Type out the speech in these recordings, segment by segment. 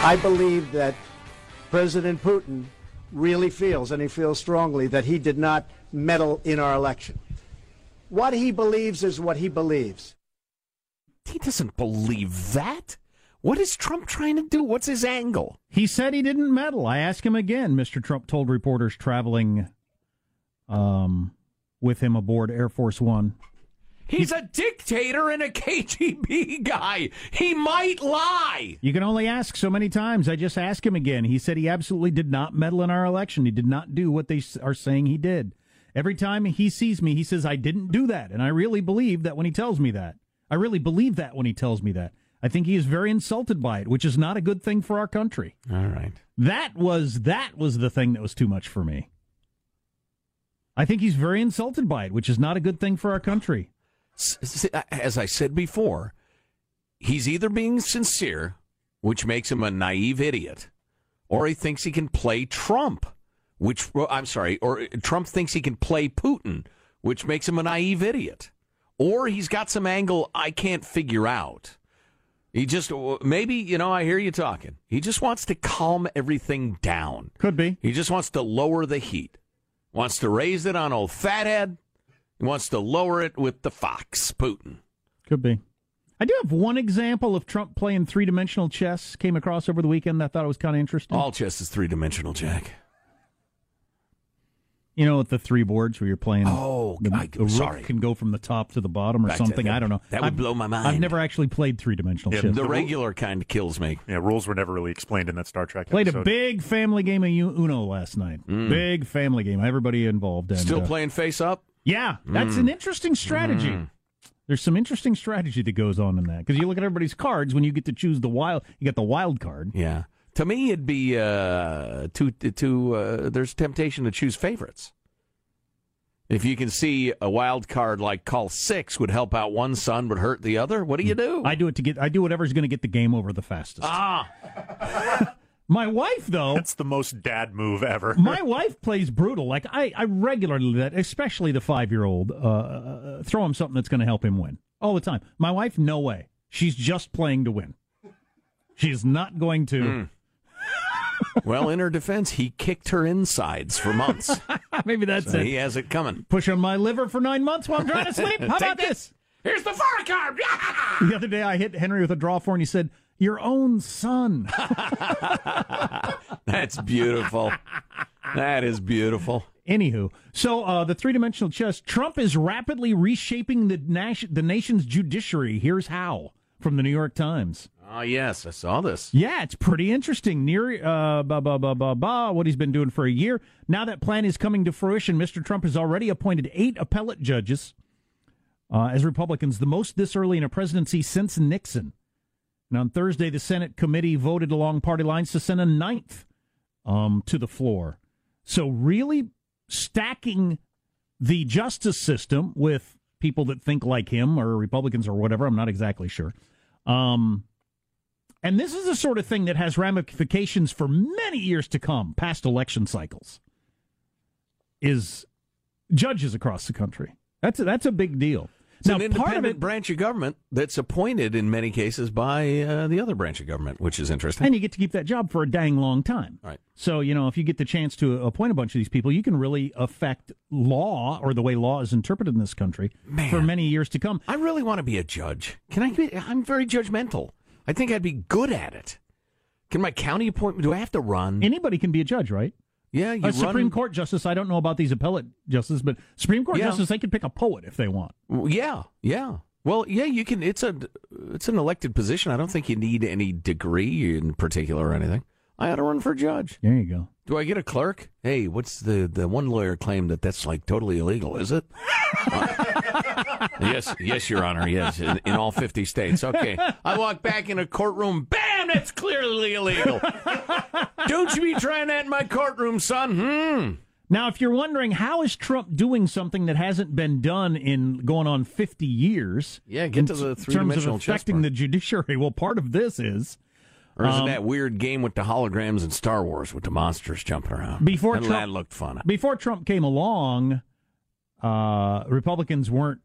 I believe that President Putin really feels, and he feels strongly, that he did not meddle in our election. What he believes is what he believes. He doesn't believe that. What is Trump trying to do? What's his angle? He said he didn't meddle. I asked him again. Mr. Trump told reporters traveling um, with him aboard Air Force One. He's a dictator and a KGB guy. He might lie. You can only ask so many times. I just asked him again. He said he absolutely did not meddle in our election. He did not do what they are saying he did. Every time he sees me, he says, I didn't do that. And I really believe that when he tells me that. I really believe that when he tells me that. I think he is very insulted by it, which is not a good thing for our country. All right. That was that was the thing that was too much for me. I think he's very insulted by it, which is not a good thing for our country. Uh, as I said before, he's either being sincere, which makes him a naive idiot, or he thinks he can play Trump, which well, I'm sorry, or Trump thinks he can play Putin, which makes him a naive idiot, or he's got some angle I can't figure out. He just maybe you know I hear you talking. He just wants to calm everything down. Could be. He just wants to lower the heat. Wants to raise it on old fathead. He wants to lower it with the fox, Putin. Could be. I do have one example of Trump playing three dimensional chess. Came across over the weekend. That I thought it was kind of interesting. All chess is three dimensional, Jack. You know, with the three boards where you're playing. Oh, the, I, the rook sorry. can go from the top to the bottom or Back something. that. I don't know. That would I've- blow my mind. I've never actually played three dimensional Yeah, chess. The regular kind kills me. Yeah, rules were never really explained in that Star Trek Played a big family game of U- Uno last night. Big family game. Everybody involved. And, Mm. Still uh, playing face up? Yeah, that's Mm. an interesting strategy. There's some interesting strategy that goes on in that because you look at everybody's cards when you get to choose the wild. You get the wild card. Yeah. To me, it'd be uh, too too. Uh, there's temptation to choose favorites. If you can see a wild card like call six would help out one son but hurt the other, what do you do? I do it to get. I do whatever's going to get the game over the fastest. ah, My wife, though, That's the most dad move ever. my wife plays brutal. Like I, I regularly that, especially the five year old. Uh, uh, throw him something that's going to help him win all the time. My wife, no way. She's just playing to win. She's not going to. well, in her defense, he kicked her insides for months. Maybe that's So it. he has it coming. Push on my liver for nine months while I'm trying to sleep. How about this? Here's the fire card. The other day, I hit Henry with a draw four, and he said, "Your own son." That's beautiful. That is beautiful. Anywho, so uh, the three dimensional chess. Trump is rapidly reshaping the nation, the nation's judiciary. Here's how from the New York Times. Oh yes, I saw this. Yeah, it's pretty interesting. Near uh, ba ba ba ba ba, what he's been doing for a year. Now that plan is coming to fruition. Mr. Trump has already appointed eight appellate judges uh, as Republicans, the most this early in a presidency since Nixon. And on Thursday, the Senate committee voted along party lines to send a ninth um, to the floor. So really stacking the justice system with people that think like him or Republicans or whatever. I'm not exactly sure. Um, and this is the sort of thing that has ramifications for many years to come, past election cycles. Is judges across the country. That's a, that's a big deal. It's now, an part of independent it, branch of government that's appointed in many cases by uh, the other branch of government, which is interesting. and you get to keep that job for a dang long time. Right. So, you know, if you get the chance to appoint a bunch of these people, you can really affect law or the way law is interpreted in this country for many years to come. I really want to be a judge. Can I be? I'm very judgmental. I think I'd be good at it. Can my county appointment? Do I have to run? Anybody can be a judge, right? Yeah, you a run. Supreme Court justice, I don't know about these appellate justices, but Supreme Court Yeah. justice, they can pick a poet if they want. Yeah, yeah. Well, yeah, you can. It's a it's an elected position. I don't think you need any degree in particular or anything. I ought to run for judge. There you go. Do I get a clerk? Hey, what's the the one lawyer claimed that that's like totally illegal? Is it? Uh, yes, yes, Your Honor. Yes, in, in all fifty states. Okay, I walk back in a courtroom. Bam! That's clearly illegal. Don't you be trying that in my courtroom, son. Hmm. Now, if you're wondering how is Trump doing something that hasn't been done in going on 50 years, Yeah, get to the t- terms of affecting the judiciary, well, part of this is Or is Um, it that weird game with the holograms in Star Wars with the monsters jumping around? Before that, Trump- that looked fun. before Trump came along, uh, Republicans weren't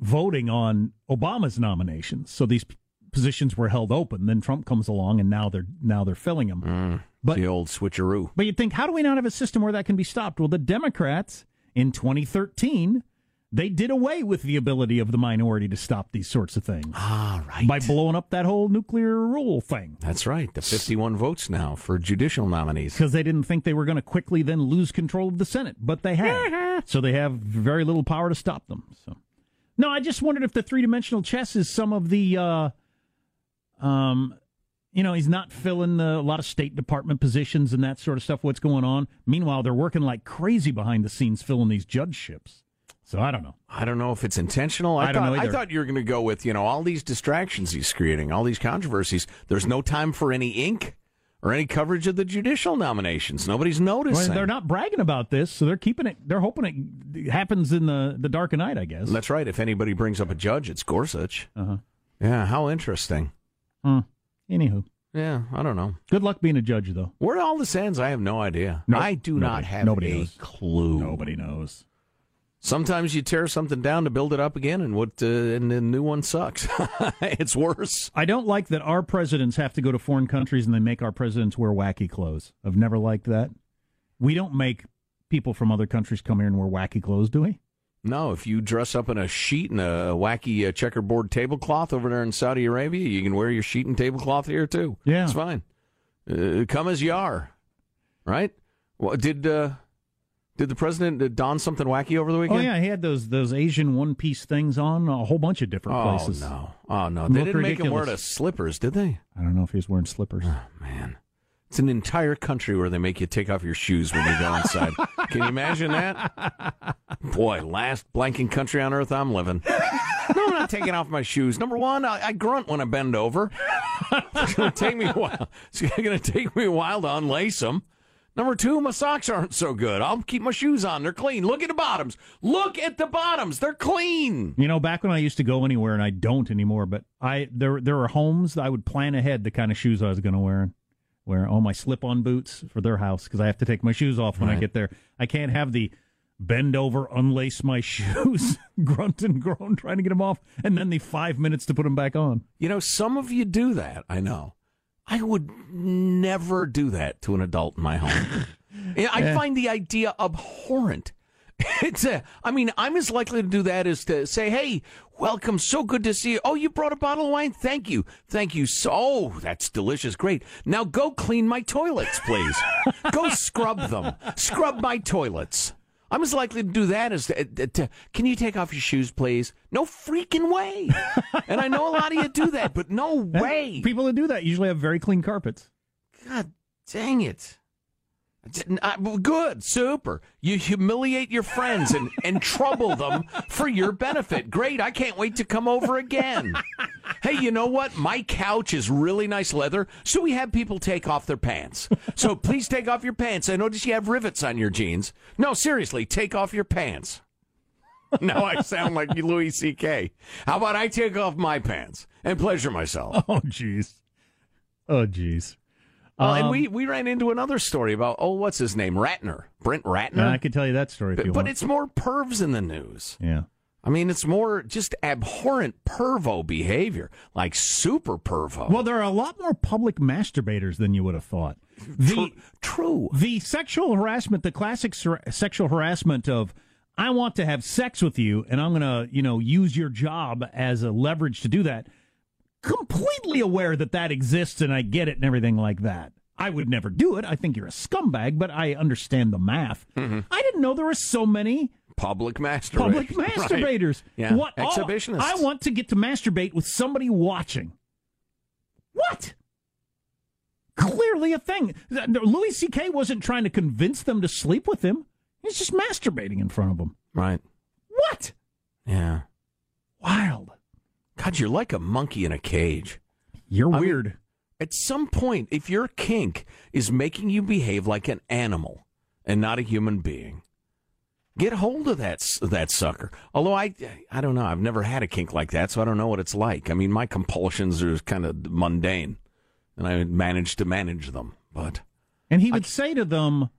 voting on Obama's nominations, so these p- positions were held open. Then Trump comes along, and now they're now they're filling them. But the old switcheroo. But you'd think, how do we not have a system where that can be stopped? Well, the Democrats in 2013, they did away with the ability of the minority to stop these sorts of things Ah, right. by blowing up that whole nuclear rule thing That's right. The 51 votes now for judicial nominees. because they didn't think they were going to quickly then lose control of the Senate, but they have. so they have very little power to stop them. So, no, I just wondered if the three dimensional chess is some of the, uh, um, you know, he's not filling the, a lot of State Department positions and that sort of stuff. What's going on? Meanwhile, they're working like crazy behind the scenes filling these judgeships. So I don't know. I don't know if it's intentional. I, I don't thought, know I thought you were going to go with, you know, all these distractions he's creating, all these controversies. There's no time for any ink or any coverage of the judicial nominations. Nobody's Well, noticing. they're not bragging about this, so they're keeping it. They're hoping it happens in the the dark of night. I guess. That's right. If anybody brings up a judge, it's Gorsuch. Uh-huh. Yeah, how interesting. Hmm. Anywho, Yeah, I don't know. good luck being a judge, though. Where all this ends, I have no idea. No, I do not have nobody a knows. clue. Nobody knows. Sometimes you tear something down to build it up again, and what uh, and the new one sucks. it's worse. I don't like that our presidents have to go to foreign countries and they make our presidents wear wacky clothes. I've never liked that. We don't make people from other countries come here and wear wacky clothes, do we? No, if you dress up in a sheet and a wacky uh, checkerboard tablecloth over there in Saudi Arabia, you can wear your sheet and tablecloth here too. Yeah. it's fine. Uh, come as you are, right? Well, did uh, did the president uh, don something wacky over the weekend? Oh yeah, he had those those Asian one piece things on a whole bunch of different Oh places. Oh no! Oh no! They Look didn't make him wear the ridiculous. slippers, did they? I don't know if he was wearing slippers. Oh man, it's an entire country where they make you take off your shoes when you go inside. Can you imagine that? Boy, last blanking country on earth I'm living. No, I'm not taking off my shoes. Number one, I, I grunt when I bend over. it's going to take me a while. It's going to take me a while to unlace them. Number two, my socks aren't so good. I'll keep my shoes on. They're clean. Look at the bottoms. Look at the bottoms. They're clean. You know, back when I used to go anywhere, and I don't anymore, but I there there are homes that I would plan ahead the kind of shoes I was going to wear. Wear all my slip-on boots for their house because I have to take my shoes off when I get there. I can't have the bend over, unlace my shoes, grunt and groan trying to get them off, and then the five minutes to put them back on. You know, some of you do that. I know. I would never do that to an adult in my home. Yeah, I find the idea abhorrent. It's a, I mean, I'm as likely to do that as to say, "Hey, welcome, so good to see you." Oh, you brought a bottle of wine. Thank you, thank you. So, oh, that's delicious. Great. Now go clean my toilets, please. go scrub them. Scrub my toilets. I'm as likely to do that as to, to, to- can you take off your shoes, please? No freaking way. and I know a lot of you do that, but no way. People that do that usually have very clean carpets. God dang it. Good, super. You humiliate your friends and, and trouble them for your benefit. Great, I can't wait to come over again. Hey, you know what? My couch is really nice leather, so we have people take off their pants. So please take off your pants. I notice you have rivets on your jeans. No, seriously, take off your pants. Now I sound like Louis C.K. How about I take off my pants and pleasure myself? Oh, jeez. Oh, jeez. Oh, and Um, we, we ran into another story about oh, what's his name, Ratner, Brent Ratner. I could tell you that story if you but it's more pervs in the news. yeah. I mean, it's more just abhorrent pervo behavior, like super pervo. Well, there are a lot more public masturbators than you would have thought. The, True. the sexual harassment, the classic ser- sexual harassment of, I want to have sex with you and I'm going to, you know, use your job as a leverage to do that. Completely aware that that exists and I get it and everything like that. I would never do it. I think you're a scumbag, but I understand the math. Mm-hmm. I didn't know there were so many Public masturbation. public Right. masturbators. Yeah. What Exhibitionists. I want to get to masturbate with somebody watching. What? Clearly a thing. Louis C.K. wasn't trying to convince them to sleep with him. He's just masturbating in front of them. Right. What? Yeah. Wild. God, you're like a monkey in a cage. You're I mean- weird. At some point, if your kink is making you behave like an animal and not a human being, get hold of that that sucker. Although I I don't know, I've never had a kink like that, so I don't know what it's like. I mean, my compulsions are kind of mundane, and I manage to manage them. But and he would say to them,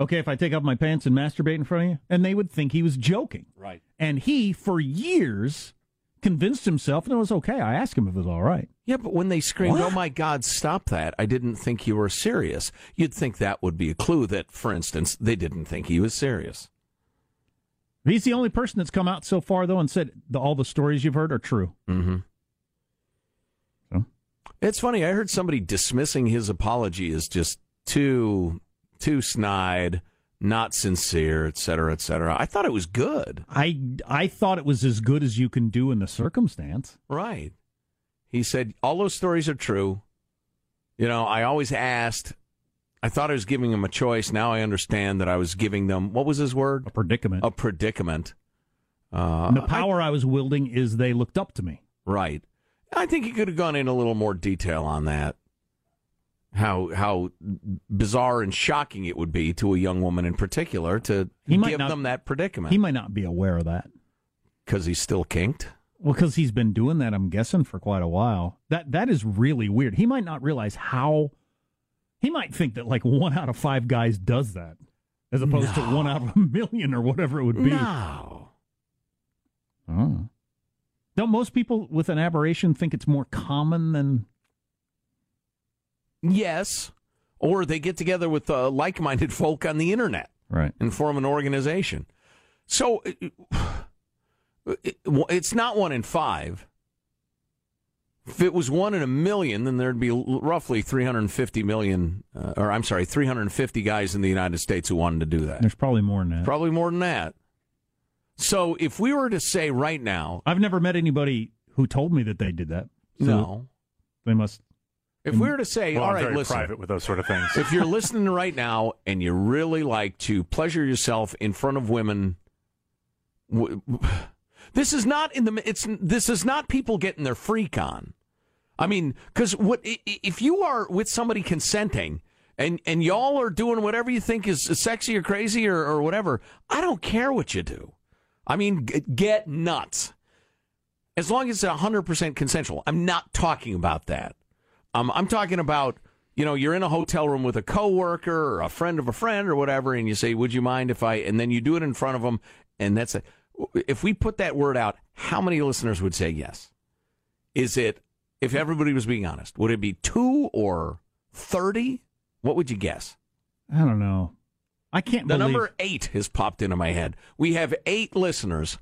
"Okay, if I take off my pants and masturbate in front of you," and they would think he was joking. right, And he, for years, convinced himself that it was okay. I asked him if it was all right. yeah. But when they screamed, What? "Oh my God, stop that!" I didn't think you were serious. You'd think that would be a clue that, for instance, they didn't think he was serious. He's the only person that's come out so far, though, and said the, all the stories you've heard are true. Mm-hmm. So? It's funny. I heard somebody dismissing his apology as just too too snide, not sincere, et cetera, et cetera. I thought it was good. I I thought it was as good as you can do in the circumstance. Right. He said all those stories are true. You know, I always asked. I thought I was giving them a choice. Now I understand that I was giving them what was his word? A predicament. A predicament. Uh, the power I, was wielding is they looked up to me. Right. I think he could have gone in a little more detail on that. How how bizarre and shocking it would be to a young woman in particular to He give not- them that predicament He might not be aware of that. because he's still kinked. Well, because he's been doing that, I'm guessing, for quite a while. That that is really weird. He might not realize how. He might think that like one out of five guys does that, as opposed to one out of a million or whatever it would be. No. Oh. Don't most people with an aberration think it's more common than? Yes. Or they get together with uh, like-minded folk on the internet Right. and form an organization. So it- it- it's not one in five. If it was one in a million, then there'd be roughly 350 million, uh, or I'm sorry, 350 guys in the United States who wanted to do that. There's probably more than that. Probably more than that. So if we were to say right now, I've never met anybody who told me that they did that. So no. They must. If we were to say, Well, all very listen. private with those sort of things. if you're listening right now and you really like to pleasure yourself in front of women, w- This is not in the. It's this is not people getting their freak on. I mean, because what if you are with somebody consenting and and y'all are doing whatever you think is sexy or crazy or, or whatever? I don't care what you do. I mean, g- get nuts. As long as it's hundred percent consensual. I'm not talking about that. Um, I'm talking about you know you're in a hotel room with a coworker or a friend of a friend or whatever, and you say, "Would you mind if I?" And then you do it in front of them, and that's it. If we put that word out, how many listeners would say yes? Is it if everybody was being honest? Would it be two or thirty? What would you guess? I don't know. I can't The believe number eight has popped into my head. We have eight listeners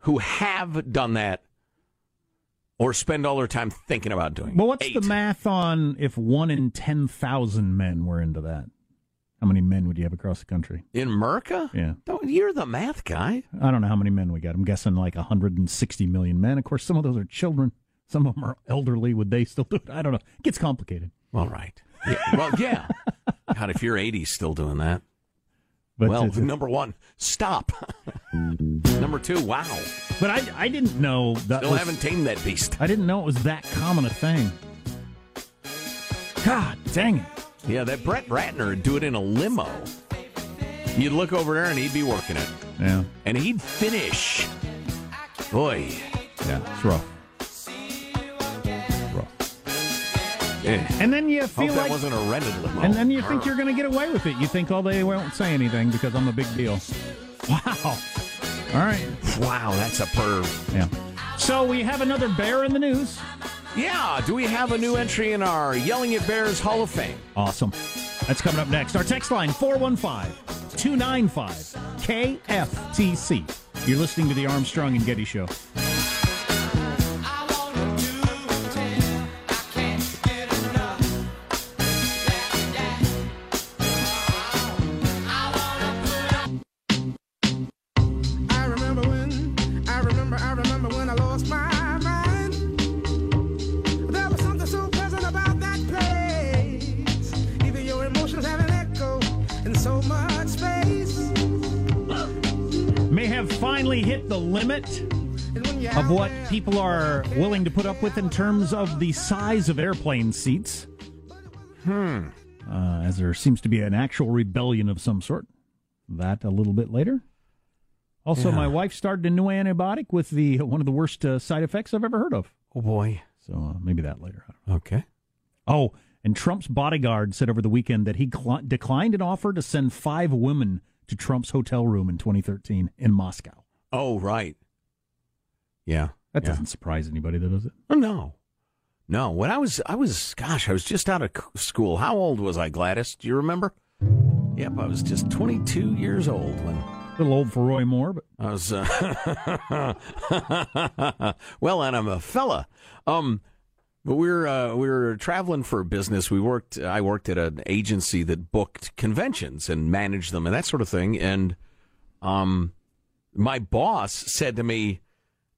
who have done that or spend all their time thinking about doing. Well, what's Eight. the math on if one in 10,000 men were into that? How many men would you have across the country? in America? Yeah. Don't- You're the math guy. I don't know how many men we got. I'm guessing like 160 million men. Of course, some of those are children. Some of them are elderly. Would they still do it? I don't know. It gets complicated. All right. Yeah, well, yeah. God, if you're 80 still doing that. But well, number one, stop. number two, wow. But I, I didn't know that. Still was- haven't tamed that beast. I didn't know it was that common a thing. God dang it. Yeah, that Brett Ratner would do it in a limo. You'd look over there and he'd be working it. Yeah. And he'd finish. Boy. Yeah. It's rough. Eh. And then you Hope feel that like. wasn't a rented limo. And then you think you're going to get away with it. You think, oh, they won't say anything because I'm a big deal. Wow. All right. Wow, that's a perv. Yeah. So we have another bear in the news. Yeah, do we have a new entry in our Yelling at Bears Hall of Fame? Awesome. That's coming up next. Our text line 415 295 KFTC. You're listening to the Armstrong and Getty Show. People are willing to put up with in terms of the size of airplane seats. Hmm. Uh, as there seems to be an actual rebellion of some sort. That a little bit later. Also, Yeah. my wife started a new antibiotic with the one of the worst uh, side effects I've ever heard of. Oh, boy. So uh, maybe that later. I don't know. Okay. Oh, and Trump's bodyguard said over the weekend that he cl- declined an offer to send five women to Trump's hotel room in 2013 in Moscow. Oh, right. Yeah. That yeah. doesn't surprise anybody, though, does it? Oh, no. No, when I was, I was, gosh, I was just out of school. How old was I, Gladys? Do you remember? Yep, I was just 22 years old when A little old for Roy Moore, but I was. Uh, well, and I'm a fella. Um, but we were uh, we were traveling for business. We worked. I worked at an agency that booked conventions and managed them and that sort of thing. And um, my boss said to me,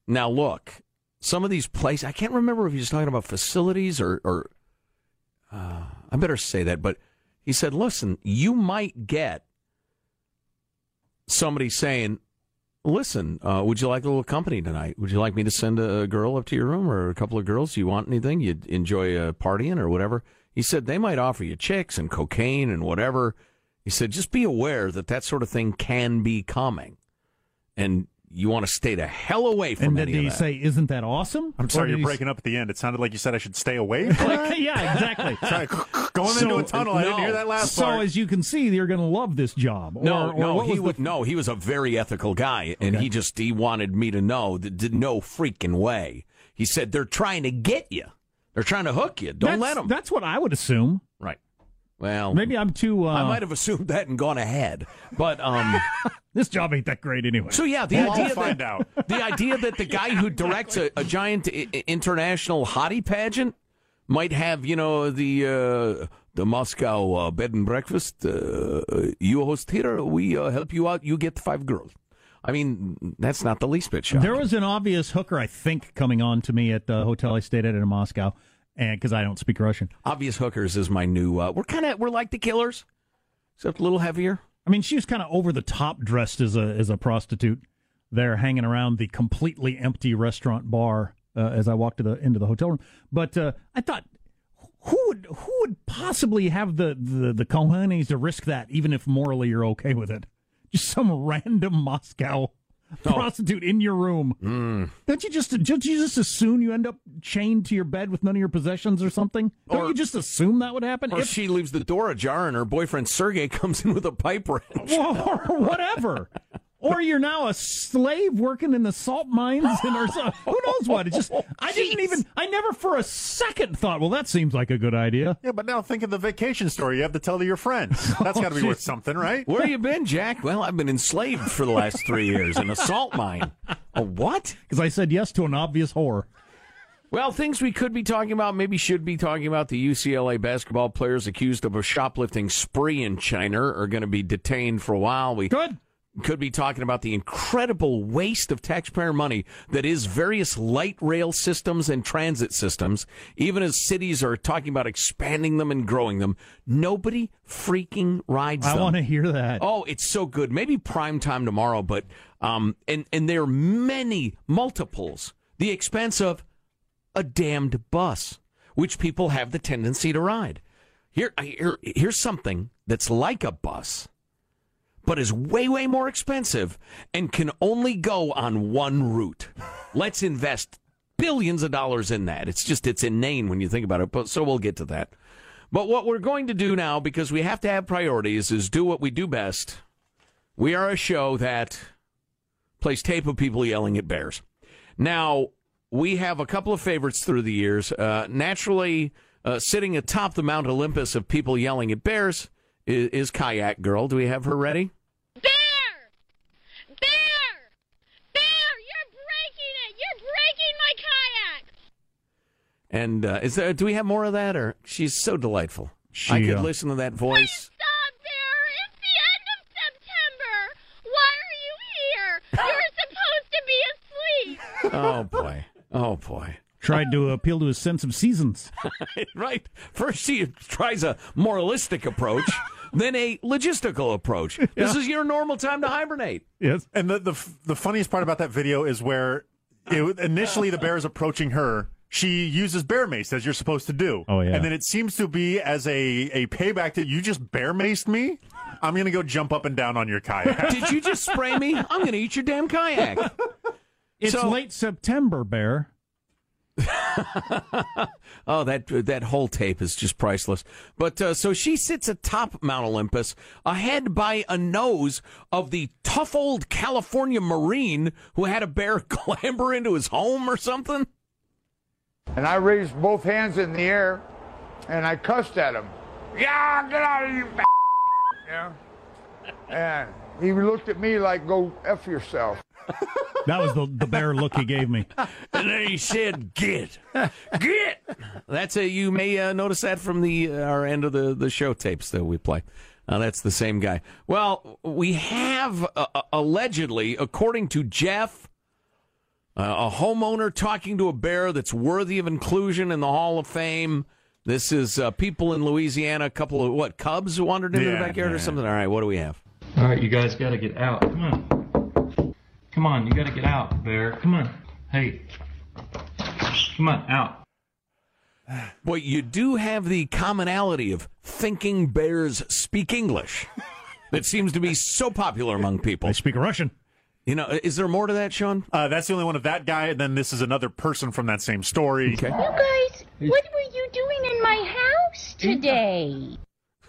"Now look, some of these places. I can't remember if he was talking about facilities or or uh, I better say that, but." He said, "Listen, you might get somebody saying, "Listen, uh, would you like a little company tonight? Would you like me to send a girl up to your room or a couple of girls? Do you want anything? You'd enjoy uh, partying or whatever?" He said they might offer you chicks and cocaine and whatever. He said just be aware that that sort of thing can be coming, and you want to stay the hell away from and did any he of that. say, "Isn't that awesome?" I'm sorry, you're did he breaking up at the end. It sounded like you said I should stay away. s- yeah, exactly. Sorry, going into a tunnel. I didn't hear that last so, part. So as you can see, you're going to love this job. Or, No, or no, he was the- no, he was a very ethical guy, and Okay. he just he wanted me to know that did no freaking way. He said they're trying to get you, they're trying to hook you. Don't that's, let them. That's what I would assume. Well, Maybe I'm too. Uh, I might have assumed that and gone ahead, but um. This job ain't that great anyway. So yeah, the We'll idea find that, out. the idea that the guy who directs a, a giant i- international hottie pageant might have you know the uh, the Moscow uh, bed and breakfast. Uh, you host here, we uh, help you out. You get five girls. I mean, that's not the least bit shocking. There was an obvious hooker, I think, coming on to me at the hotel I stayed at in Moscow, and because I don't speak Russian. obvious hookers is my new. Uh, we're kind of we're like the Killers, except a little heavier. I mean, she was kind of over the top dressed as a as a prostitute. there hanging around the completely empty restaurant bar uh, as I walked to the into the hotel room. But uh, I thought, who would who would possibly have the the the cojones to risk that, even if morally you're okay with it? Just some random Moscow prostitute in your room. Mm. Don't you just don't you just assume you end up chained to your bed with none of your possessions or something? Don't Or- you just assume that would happen? Or If- she leaves the door ajar and her boyfriend Sergey comes in with a pipe wrench. or whatever. Or you're now a slave working in the salt mines and or so, who knows what? It just oh, I didn't even I never for a second thought, well that seems like a good idea. Yeah, but now think of the vacation story you have to tell to your friends. That's got to be oh, worth something, right? Where you been, Jack? Well, I've been enslaved for the last three years in a salt mine. A what? Because I said yes to an obvious whore. Well, things we could be talking about, maybe should be talking about. The UCLA basketball players accused of a shoplifting spree in China are going to be detained for a while. We Good. Could be talking about the incredible waste of taxpayer money that is various light rail systems and transit systems. Even as cities are talking about expanding them and growing them, nobody freaking rides I them. want to hear that. Oh, it's so good. Maybe prime time tomorrow, but um, and and there are many multiples the expense of a damned bus, which people have the tendency to ride. Here, here here's something that's like a bus, but is way way more expensive and can only go on one route. Let's invest billions of dollars in that. It's just it's inane when you think about it. But so we'll get to that. But what we're going to do now, because we have to have priorities, is do what we do best. We are a show that plays tape of people yelling at bears. Now, we have a couple of favorites through the years. Uh, naturally, uh, sitting atop the Mount Olympus of people yelling at bears is, is Kayak Girl. Do we have her ready? Bear! Bear! Bear! You're breaking it! You're breaking my kayak! And uh, is there, do we have more of that? Or she's so delightful. I could uh, listen to that voice. Stop, Bear! It's the end of September! Why are you here? You're supposed to be asleep! Oh boy. Oh boy. Tried to appeal to his sense of seasons. right. First, she tries a moralistic approach, then a logistical approach. This is your normal time to hibernate. Yes. And the, the the funniest part about that video is where it, initially the bear is approaching her. She uses bear mace as you're supposed to do. Oh, yeah. And then it seems to be as a, a payback that you just bear maced me. I'm gonna go jump up and down on your kayak. Did you just spray me? I'm going to eat your damn kayak. It's So- late September, Bear. Oh, that that whole tape is just priceless. But uh, so she sits atop Mount Olympus, ahead by a nose of the tough old California Marine who had a bear clamber into his home or something. And I raised both hands in the air and I cussed at him. Yeah, get out of here, you b-. Yeah. And he looked at me like, go F yourself. That was the, the bear look he gave me. And then he said, "Get, get." That's a you may uh, notice that from the uh, our end of the the show tapes that we play. Uh, that's the same guy. Well, we have uh, uh, allegedly, according to Jeff, uh, a homeowner talking to a bear that's worthy of inclusion in the Hall of Fame. This is uh, people in Louisiana. A couple of what Cubs wandered into the Yeah, backyard or something. All right, what do we have? All right, you guys got to get out. Come on. Come on, you got to get out, Bear. Come on. Hey. Come on, out. But you do have the commonality of thinking bears speak English. that seems to be so popular among people. I speak Russian. You know, is there more to that, Sean? Uh, that's the only one of that guy. And then this is another person from that same story. Okay. You guys, what were you doing in my house today?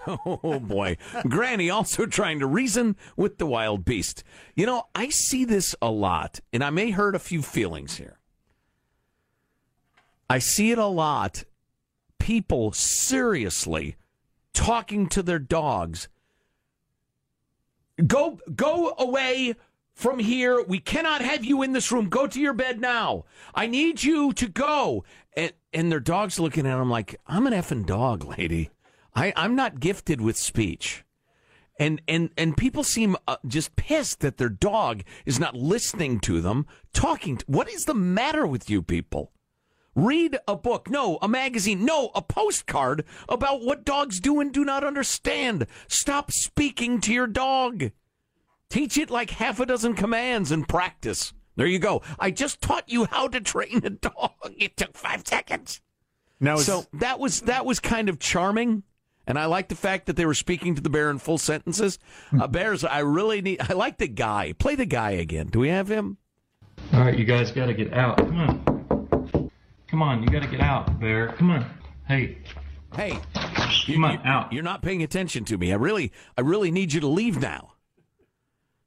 Oh boy. Granny also trying to reason with the wild beast. You know, I see this a lot, and I may hurt a few feelings here. I see it a lot. People seriously talking to their dogs. Go go away from here. We cannot have you in this room. Go to your bed now. I need you to go. And and their dog's looking at them like, I'm an effing dog, lady. I, I'm not gifted with speech. And and and people seem uh, just pissed that their dog is not listening to them, talking. To, what is the matter with you people? Read a book, no, a magazine, no, a postcard about what dogs do and do not understand. Stop speaking to your dog. Teach it like half a dozen commands and practice. There you go. I just taught you how to train a dog. It took five seconds. Now, so that was that was kind of charming, and I like the fact that they were speaking to the bear in full sentences. Uh, Bears, I really need. I like the guy. Play the guy again. Do we have him? All right, you guys got to get out. Come on. Come on, you got to get out, Bear. Come on. Hey. Hey. Come on, out. You're not paying attention to me. I really, I really need you to leave now.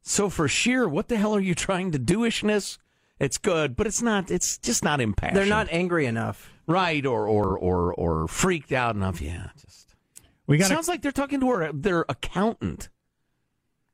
So for sheer, what the hell are you trying to doishness? It's good, but it's not. It's just not impassioned. They're not angry enough. right, or or or or freaked out enough. Yeah, just We got sounds like they're talking to her, their accountant.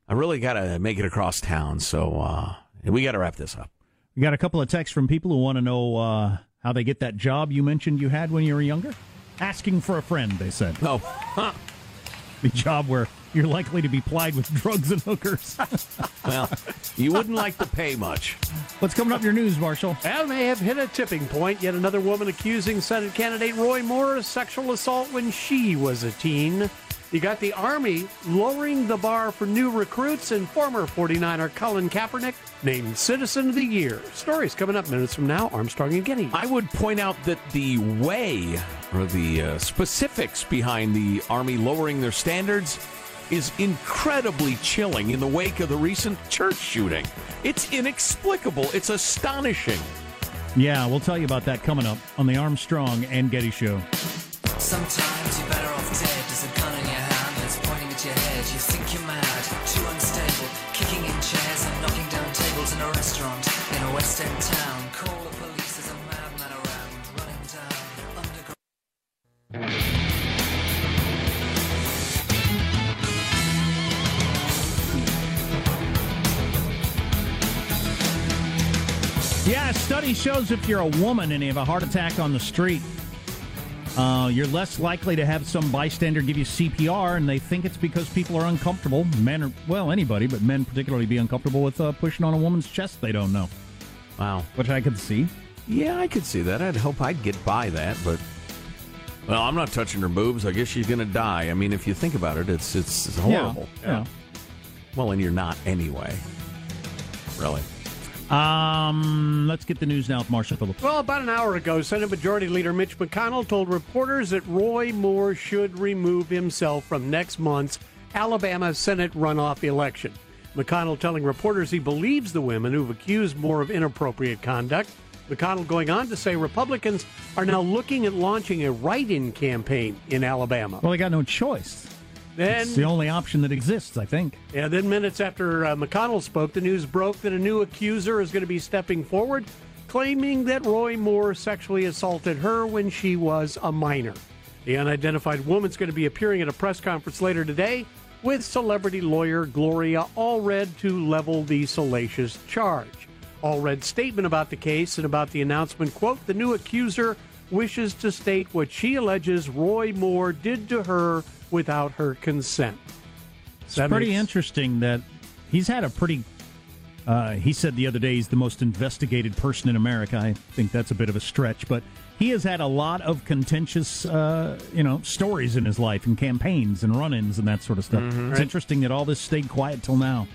I really got to make it across town, so uh, we got to wrap this up. we got a couple of texts from people who want to know uh, how they get that job you mentioned you had when you were younger. Asking for a friend, they said. Oh, huh. the job where you're likely to be plied with drugs and hookers. well, you wouldn't like to pay much. What's coming up in your news, Marshall? Al may have hit a tipping point. Yet another woman accusing Senate candidate Roy Moore of sexual assault when she was a teen. You got the Army lowering the bar for new recruits, and former 49er Colin Kaepernick named Citizen of the Year. Stories coming up minutes from now. Armstrong and Getty. I would point out that the way or the uh, specifics behind the Army lowering their standards is incredibly chilling in the wake of the recent church shooting. It's inexplicable. It's astonishing. Yeah, we'll tell you about that coming up on the Armstrong and Getty Show. Sometimes you're better off dead. There's a gun in your hand that's pointing at your head. You think you're mad, too unstable, kicking in chairs and knocking down tables in a restaurant in a West End town. Yeah, a study shows if you're a woman and you have a heart attack on the street, uh, you're less likely to have some bystander give you CPR, and they think it's because people are uncomfortable. Men are, well, anybody, but men particularly be uncomfortable with uh, pushing on a woman's chest they don't know. Wow. Which I could see. Yeah, I could see that. I'd hope I'd get by that, but well, I'm not touching her boobs. I guess she's going to die. I mean, if you think about it, it's it's, it's horrible. Yeah. Well, and you're not anyway. Really. Um, let's get the news now with Marshall Phillips. Well, about an hour ago, Senate Majority Leader Mitch McConnell told reporters that Roy Moore should remove himself from next month's Alabama Senate runoff election. McConnell telling reporters he believes the women who've accused Moore of inappropriate conduct. McConnell going on to say Republicans are now looking at launching a write in campaign in Alabama. Well, they got no choice. Then It's the only option that exists, I think. Yeah, then minutes after uh, McConnell spoke, the news broke that a new accuser is going to be stepping forward, claiming that Roy Moore sexually assaulted her when she was a minor. The unidentified woman's going to be appearing at a press conference later today with celebrity lawyer Gloria Allred to level the salacious charge. Allred's statement about the case and about the announcement quote, the new accuser wishes to state what she alleges Roy Moore did to her without her consent. It's pretty interesting that he's had a pretty. Uh, he said the other day he's the most investigated person in America. I think that's a bit of a stretch, but he has had a lot of contentious, uh, you know, stories in his life and campaigns and run-ins and that sort of stuff. Mhm. It's interesting that all this stayed quiet till now.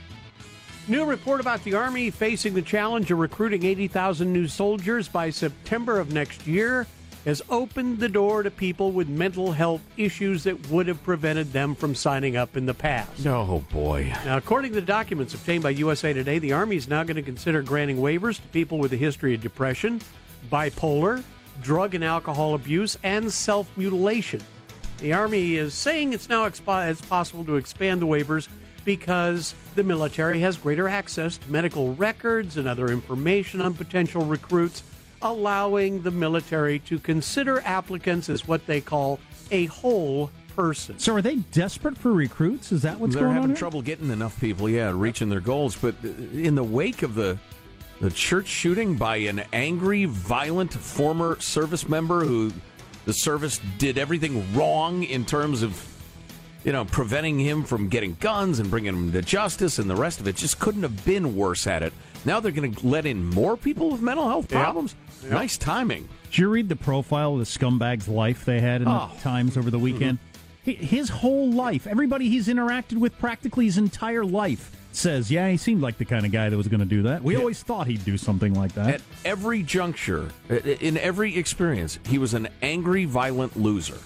New report about the Army facing the challenge of recruiting 80,000 new soldiers by September of next year has opened the door to people with mental health issues that would have prevented them from signing up in the past. Oh, boy. Now, according to the documents obtained by USA Today, the Army is now going to consider granting waivers to people with a history of depression, bipolar, drug and alcohol abuse, and self mutilation. The Army is saying it's now expo- it's possible to expand the waivers because the military has greater access to medical records and other information on potential recruits, allowing the military to consider applicants as what they call a whole person. So, are they desperate for recruits? Is that what's They're going having on? here? trouble getting enough people, yeah, reaching their goals. But uh, in the wake of the the church shooting by an angry, violent former service member who the service did everything wrong in terms of you know preventing him from getting guns and bringing him to justice and the rest of it just couldn't have been worse at it. Now they're going to let in more people with mental health Yeah. problems. Yeah. Nice timing. Did you read the profile of the scumbag's life they had in Oh. the Times over the mm-hmm. weekend? Hi- His whole life, everybody he's interacted with practically his entire life says, yeah, he seemed like the kind of guy that was going to do that. We always thought he'd do something like that. At every juncture, in every experience, he was an angry, violent loser.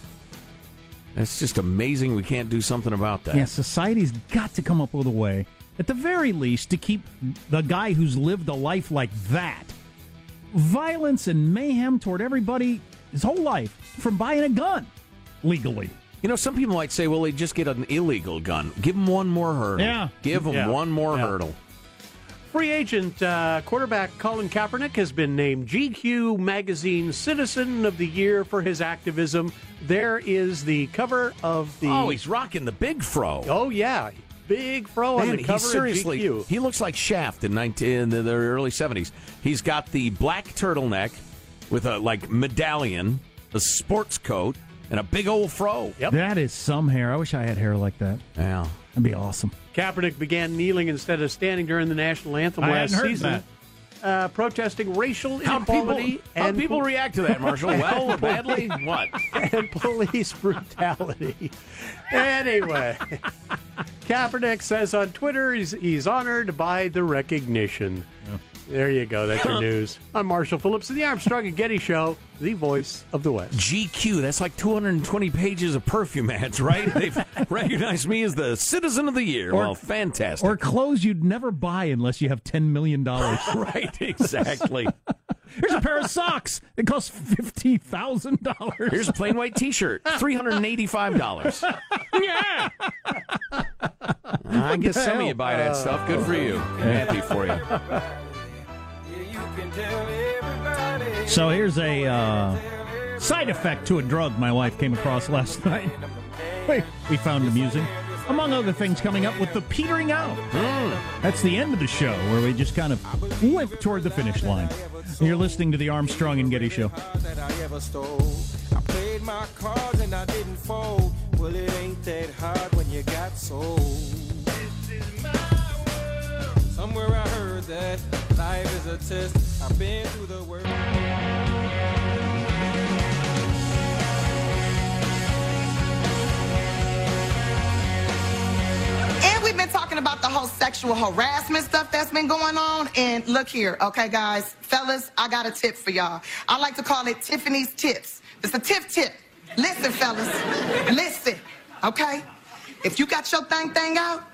It's just amazing we can't do something about that. Yeah, society's got to come up with a way, at the very least, to keep the guy who's lived a life like that, violence and mayhem toward everybody his whole life, from buying a gun legally. You know, some people might say, well, they just get an illegal gun. Give them one more hurdle. Yeah. Give them Yeah. one more Yeah. hurdle. Free agent uh, quarterback Colin Kaepernick has been named GQ Magazine Citizen of the Year for his activism. There is the cover of the. Oh, he's rocking the big fro. Oh yeah, big fro on Man, the cover he seriously, of GQ. he looks like Shaft in, 19, in the, the early 70s. He's got the black turtleneck with a like medallion, a sports coat, and a big old fro. Yep. That is some hair. I wish I had hair like that. Yeah. That'd be awesome. Kaepernick began kneeling instead of standing during the national anthem I last hadn't heard season, that. Uh, protesting racial How inequality people, how and people pol- react to that, Marshall? Well or badly? What? and police brutality. Anyway, Kaepernick says on Twitter he's, he's honored by the recognition. There you go. That's your news. I'm Marshall Phillips of the Armstrong and Getty Show, the voice of the West. GQ, that's like 220 pages of perfume ads, right? They've recognized me as the citizen of the year. well, fantastic. Or clothes you'd never buy unless you have $10 million. right, exactly. Here's a pair of socks. It costs $50,000. Here's a plain white T-shirt, three hundred and eighty-five dollars. yeah. I guess the some of you buy that stuff. Good for you. I'm happy for you. So here's a uh, side effect to a drug my wife came across last night. We, we found amusing. Among other things, coming up with the petering out. That's the end of the show where we just kind of limp toward the finish line. You're listening to the Armstrong and Getty Show. that I ever stole. I played my cards and I didn't fold. Well, it ain't that hard when you got sold. Somewhere I heard that life is a test. I've been through the worst. And we've been talking about the whole sexual harassment stuff that's been going on. And look here, okay, guys, fellas, I got a tip for y'all. I like to call it Tiffany's tips. It's a tip tip. Listen, fellas, listen, okay? If you got your thing thing out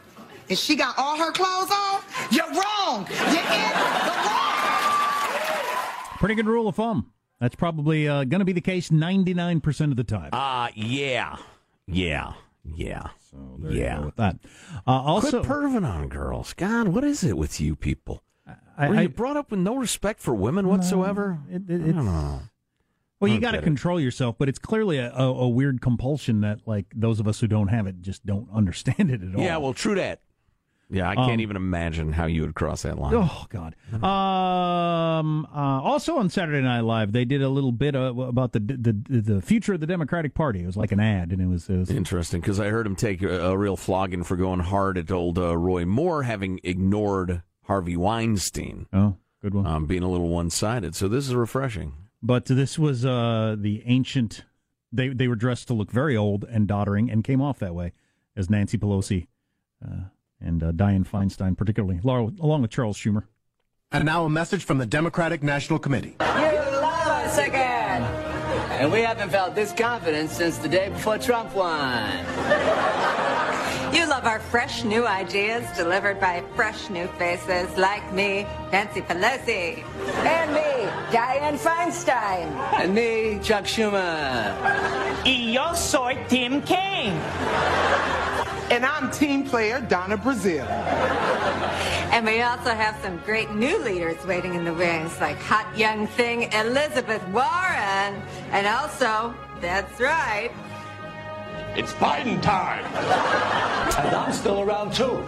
and she got all her clothes on, you're wrong. You're in the wrong. Pretty good rule of thumb. That's probably uh, going to be the case 99% of the time. Uh, yeah. Yeah. Yeah. There you yeah. go with that. Uh, also, Quit perving on girls. God, what is it with you people? I- Were I- you brought up with no respect for women whatsoever? it, it, I don't know. Well, you got to control yourself, but it's clearly a, a, a weird compulsion that, like, those of us who don't have it just don't understand it at all. Yeah, well, true that. Yeah, I can't Um, even imagine how you would cross that line. Oh God! Um, uh, also on Saturday Night Live, they did a little bit about the, the the future of the Democratic Party. It was like an ad, and it was, it was Interesting, because I heard him take a, a real flogging for going hard at old uh, Roy Moore, having ignored Harvey Weinstein, oh, good one. um, being a little one-sided. So this is refreshing. But this was uh, the ancient. They they were dressed to look very old and doddering, and came off that way as Nancy Pelosi uh, and uh, Dianne Feinstein, particularly, along along with Charles Schumer. And now a message from the Democratic National Committee. You love us again. And we haven't felt this confident since the day before Trump won. You love our fresh new ideas delivered by fresh new faces like me, Nancy Pelosi. And me, Dianne Feinstein. And me, Chuck Schumer. Y yo soy Tim Kaine. And I'm team player Donna Brazile. And we also have some great new leaders waiting in the wings, like hot young thing Elizabeth Warren. And also, that's right, It's Biden time. And I'm still around too.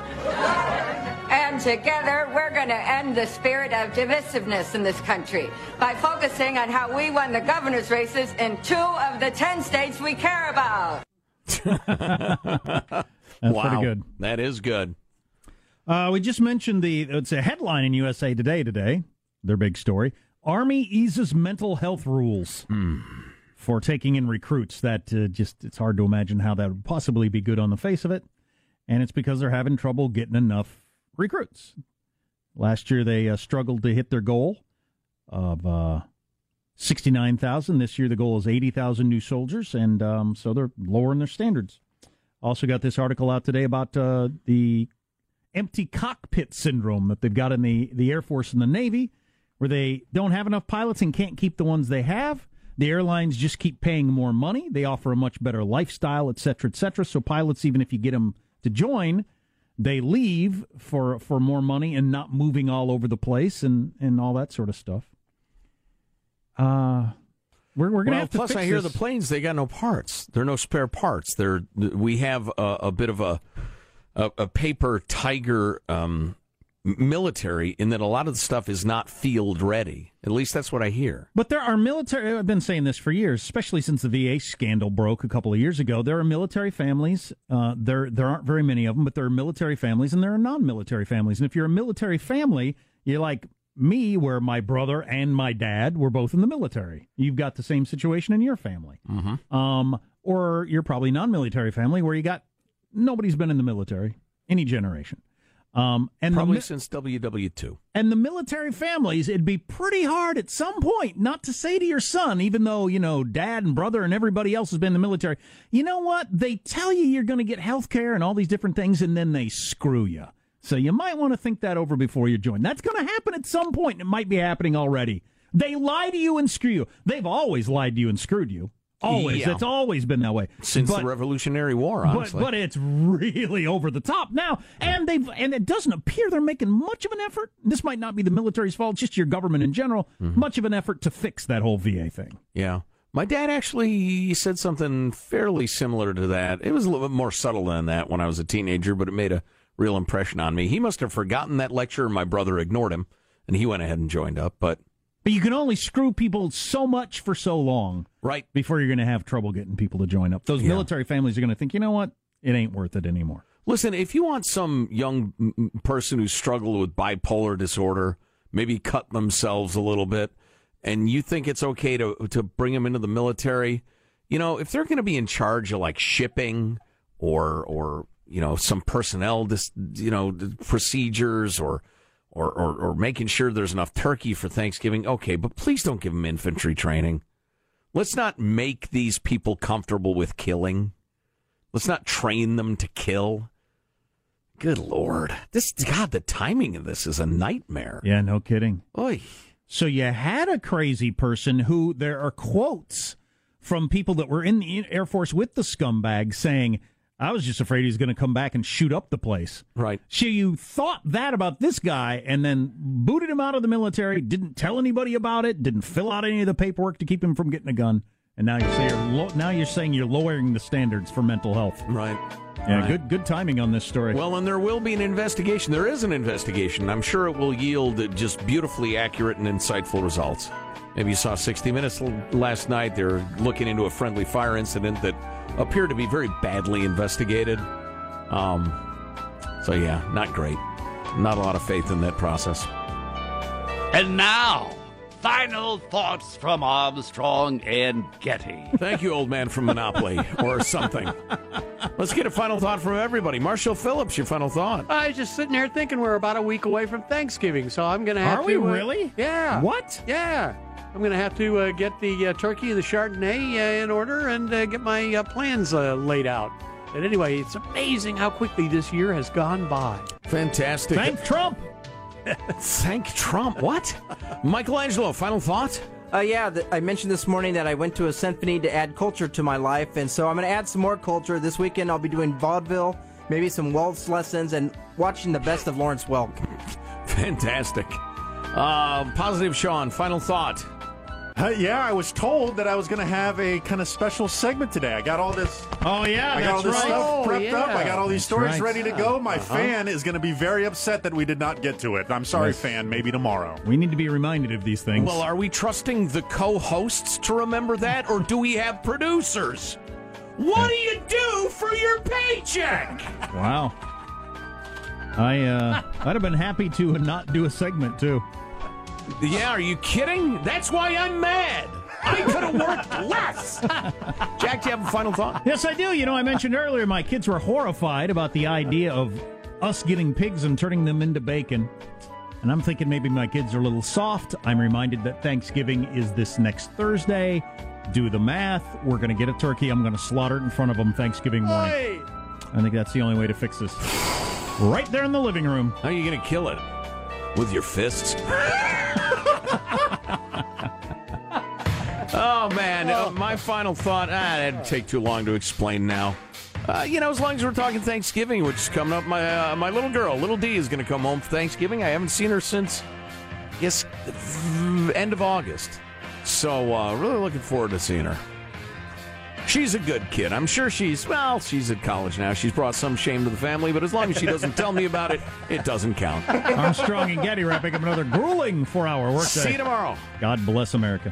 And together, we're going to end the spirit of divisiveness in this country by focusing on how we won the governor's races in two of the ten states we care about. That's wow, pretty good. That is good. Uh, we just mentioned the it's a headline in USA Today today. Their big story: Army eases mental health rules. for taking in recruits. That uh, just it's hard to imagine how that would possibly be good on the face of it, and it's because they're having trouble getting enough recruits. Last year they uh, struggled to hit their goal of uh, sixty nine thousand. This year the goal is eighty thousand new soldiers, and um, so they're lowering their standards. Also got this article out today about uh, the empty cockpit syndrome that they've got in the, the Air Force and the Navy, where they don't have enough pilots and can't keep the ones they have. The airlines just keep paying more money. They offer a much better lifestyle, et cetera, et cetera. So pilots, even if you get them to join, they leave for for more money and not moving all over the place and, and all that sort of stuff. Uh, we're, we're going to Well, have to plus, fix I hear this. the planes they got no parts. There are no spare parts. There, we have a, a bit of a, a a paper tiger um, military in that a lot of the stuff is not field ready. At least that's what I hear. But there are military. I've been saying this for years, especially since the VA scandal broke a couple of years ago. There are military families. Uh, there there aren't very many of them, but there are military families and there are non-military families. And if you're a military family, you're like me, where my brother and my dad were both in the military. You've got the same situation in your family. Mm-hmm. Um, or you're probably non-military family where you got nobody's been in the military any generation. Um, and Probably mi- since WW two. and the military families, it'd be pretty hard at some point not to say to your son, even though, you know, dad and brother and everybody else has been in the military, you know what? They tell you you're going to get health care and all these different things, and then they screw you. So you might want to think that over before you join. That's going to happen at some point. It might be happening already. They lie to you and screw you. They've always lied to you and screwed you. Always. Yeah. It's always been that way. Since But- the Revolutionary War, but, but it's really over the top now, and they've and it doesn't appear they're making much of an effort. This might not be the military's fault, just your government in general. Mm-hmm. Much of an effort to fix that whole VA thing. Yeah. My dad actually said something fairly similar to that. It was a little bit more subtle than that when I was a teenager, but it made a real impression on me. He must have forgotten that lecture, and my brother ignored him, and he went ahead and joined up. But But you can only screw people so much for so long, right? Before you're going to have trouble getting people to join up. Those Yeah. military families are going to think, you know what, it ain't worth it anymore. Listen, if you want some young person who's struggled with bipolar disorder, maybe cut themselves a little bit, and you think it's okay to to bring them into the military, you know, if they're going to be in charge of like shipping or or you know some personnel, dis, you know, procedures or. Or, or, or making sure there's enough turkey for Thanksgiving. Okay, but please don't give them infantry training. Let's not make these people comfortable with killing. Let's not train them to kill. Good lord. This God, the timing of this is a nightmare. Yeah, no kidding. Oy. So you had a crazy person who there are quotes from people that were in the Air Force with the scumbag saying, I was just afraid he's going to come back and shoot up the place. Right. So you thought that about this guy and then booted him out of the military, didn't tell anybody about it, didn't fill out any of the paperwork to keep him from getting a gun. And now you say you're lo- now you're saying you're lowering the standards for mental health. Right. Yeah, Right. good good timing on this story. Well, and there will be an investigation. There is an investigation. I'm sure it will yield just beautifully accurate and insightful results. Maybe you saw 60 Minutes last night. They're looking into a friendly fire incident that appeared to be very badly investigated. Um, so, yeah, not great. Not a lot of faith in that process. And now, final thoughts from Armstrong and Getty. Thank you, old man from Monopoly or something. Let's get a final thought from everybody. Marshall Phillips, your final thought. I was just sitting there thinking we're about a week away from Thanksgiving, so I'm going to have Are to. we uh, really? yeah. What? Yeah. I'm going to have to uh, get the uh, turkey and the Chardonnay uh, in order and uh, get my uh, plans uh, laid out. But anyway, it's amazing how quickly this year has gone by. Fantastic. Thank Trump. Thank Trump. What? Michael Angelo, final thought? Uh, yeah, th- I mentioned this morning that I went to a symphony to add culture to my life, and so I'm going to add some more culture. This weekend I'll be doing vaudeville, maybe some waltz lessons, and watching the best of Lawrence Welk. Fantastic. Uh, positive Sean, final thought. Uh, yeah, I was told that I was going to have a kind of special segment today. I got all this. Oh yeah, I got all this right. stuff Oh, prepped up. I got all these That's stories right. ready to go. My Uh-huh. fan is going to be very upset that we did not get to it. I'm sorry, Yes. fan. Maybe tomorrow. We need to be reminded of these things. Well, are we trusting the co hosts to remember that, or do we have producers? What do you do for your paycheck? Wow. I uh I'd have been happy to not do a segment too. Yeah, are you kidding? That's why I'm mad. I could have worked less. Jack, do you have a final thought? Yes, I do. You know, I mentioned earlier my kids were horrified about the idea of us getting pigs and turning them into bacon. And I'm thinking maybe my kids are a little soft. I'm reminded that Thanksgiving is this next Thursday. Do the math. We're going to get a turkey. I'm going to slaughter it in front of them Thanksgiving morning. I think that's the only way to fix this. Right there in the living room. How are you going to kill it? With your fists? oh, man. Uh, my final thought. Ah, that'd take too long to explain now. Uh, you know, as long as we're talking Thanksgiving, which is coming up, my uh, my little girl, little D, is going to come home for Thanksgiving. I haven't seen her since, I guess, end of August. So, uh, really looking forward to seeing her. She's a good kid. I'm sure she's, well, she's at college now. She's brought some shame to the family, but as long as she doesn't tell me about it, it doesn't count. Armstrong and Getty wrapping up another grueling four hour workday. See you tomorrow. God bless America.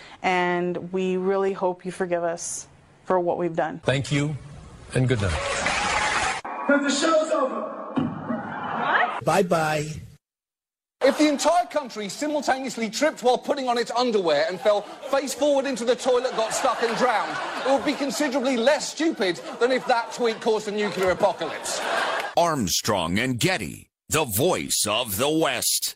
and we really hope you forgive us for what we've done. Thank you, and good night. Because the show's over. What? Bye bye. If the entire country simultaneously tripped while putting on its underwear and fell face forward into the toilet, got stuck and drowned, it would be considerably less stupid than if that tweet caused a nuclear apocalypse. Armstrong and Getty, the voice of the West.